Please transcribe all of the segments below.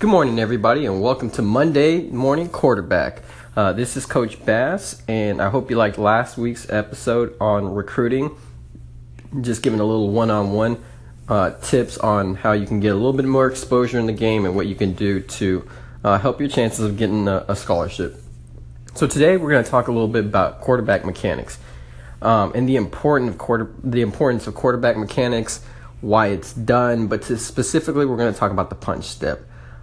Good morning, everybody, and welcome to Monday Morning Quarterback. Uh, this is Coach Bass, and I hope you liked last week's episode on recruiting. Just giving a little one on one tips on how you can get a little bit more exposure in the game and what you can do to uh, help your chances of getting a, a, scholarship. So, today we're going to talk a little bit about quarterback mechanics um, and the, important of quarter, the importance of quarterback mechanics, why it's done, but specifically, we're going to talk about the punch step.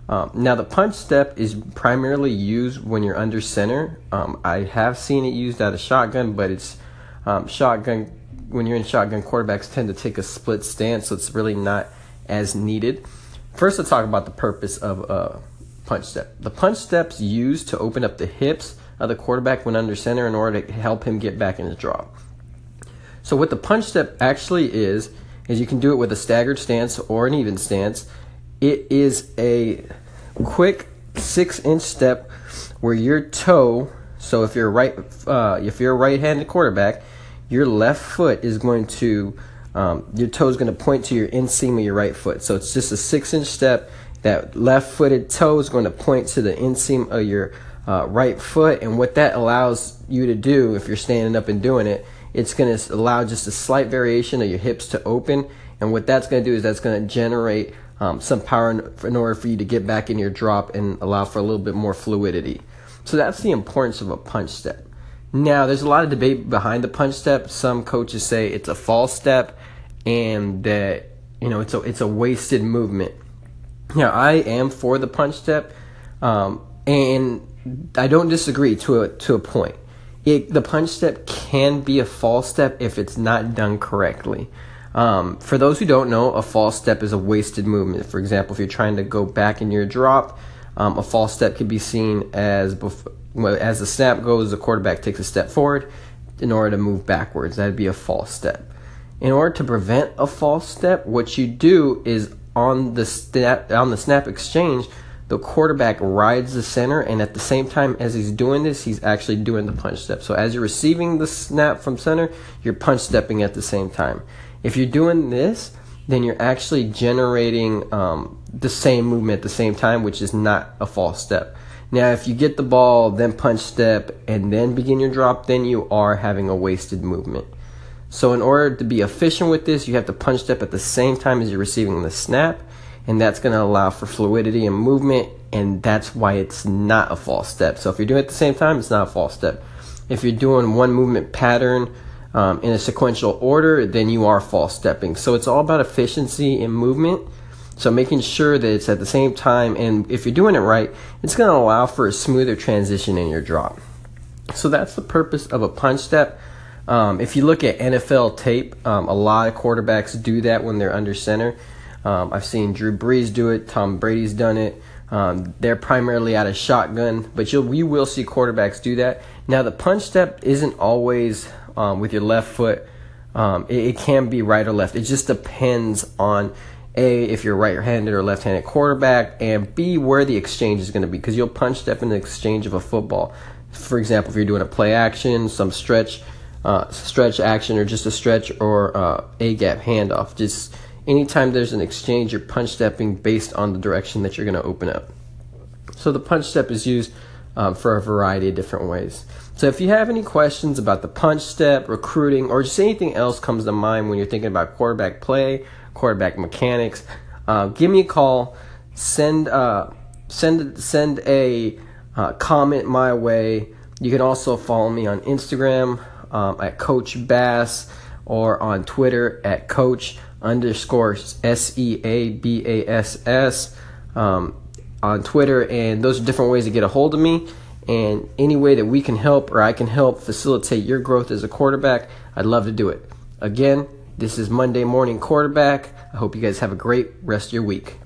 Um, now, the punch step is primarily used when you're under center. Um, I have seen it used out of shotgun, but it's um, shotgun. When you're in shotgun, quarterbacks tend to take a split stance, so it's really not as needed. First, let's talk about the purpose of a punch step. The punch step's used to open up the hips of the quarterback when under center in order to help him get back in his drop. So, what the punch step actually is, is you can do it with a staggered stance or an even stance it is a quick six inch step where your toe, so if you're right, uh, if you're right-handed quarterback, your left foot is going to, um, your toe is going to point to your inseam of your right foot. So it's just a six-inch step. That left-footed toe is going to point to the inseam of your uh, right foot, and what that allows you to do, if you're standing up and doing it, it's going to allow just a slight variation of your hips to open, and what that's going to do is that's going to generate um, some power in, in order for you to get back in your drop and allow for a little bit more fluidity. So that's the importance of a punch step. Now, there's a lot of debate behind the punch step. Some coaches say it's a false step and that you know it's a it's a wasted movement. Now, I am for the punch step, um, and I don't disagree to a to a point. It, the punch step can be a false step if it's not done correctly. Um, for those who don't know, a false step is a wasted movement. For example, if you're trying to go back in your drop, um, a false step can be seen as bef- as the snap goes, the quarterback takes a step forward in order to move backwards. That'd be a false step. In order to prevent a false step, what you do is on the snap on the snap exchange, the quarterback rides the center, and at the same time as he's doing this, he's actually doing the punch step. So as you're receiving the snap from center, you're punch stepping at the same time. If you're doing this, then you're actually generating um, the same movement at the same time, which is not a false step. Now, if you get the ball, then punch step, and then begin your drop, then you are having a wasted movement. So, in order to be efficient with this, you have to punch step at the same time as you're receiving the snap, and that's going to allow for fluidity and movement, and that's why it's not a false step. So, if you're doing it at the same time, it's not a false step. If you're doing one movement pattern, um, in a sequential order, then you are false stepping. So it's all about efficiency and movement. So making sure that it's at the same time, and if you're doing it right, it's going to allow for a smoother transition in your drop. So that's the purpose of a punch step. Um, if you look at NFL tape, um, a lot of quarterbacks do that when they're under center. Um, I've seen Drew Brees do it. Tom Brady's done it. Um, they're primarily out of shotgun, but you'll, you will see quarterbacks do that. Now, the punch step isn't always um, with your left foot. Um, it, it, can be right or left. It just depends on a if you're right-handed or left-handed quarterback, and b where the exchange is going to be because you'll punch step in the exchange of a football. For example, if you're doing a play action, some stretch, uh, stretch action, or just a stretch or uh, a gap handoff. Just anytime there's an exchange, you're punch stepping based on the direction that you're going to open up. So the punch step is used um, for a variety of different ways. So if you have any questions about the punch step, recruiting, or just anything else comes to mind when you're thinking about quarterback play, quarterback mechanics, uh, give me a call. Send uh, send send a uh, comment my way. You can also follow me on Instagram um, at Coach Bass or on Twitter at Coach underscore S E A B A S S. Um, on Twitter, and those are different ways to get a hold of me. And any way that we can help or I can help facilitate your growth as a quarterback, I'd love to do it. Again, this is Monday Morning Quarterback. I hope you guys have a great rest of your week.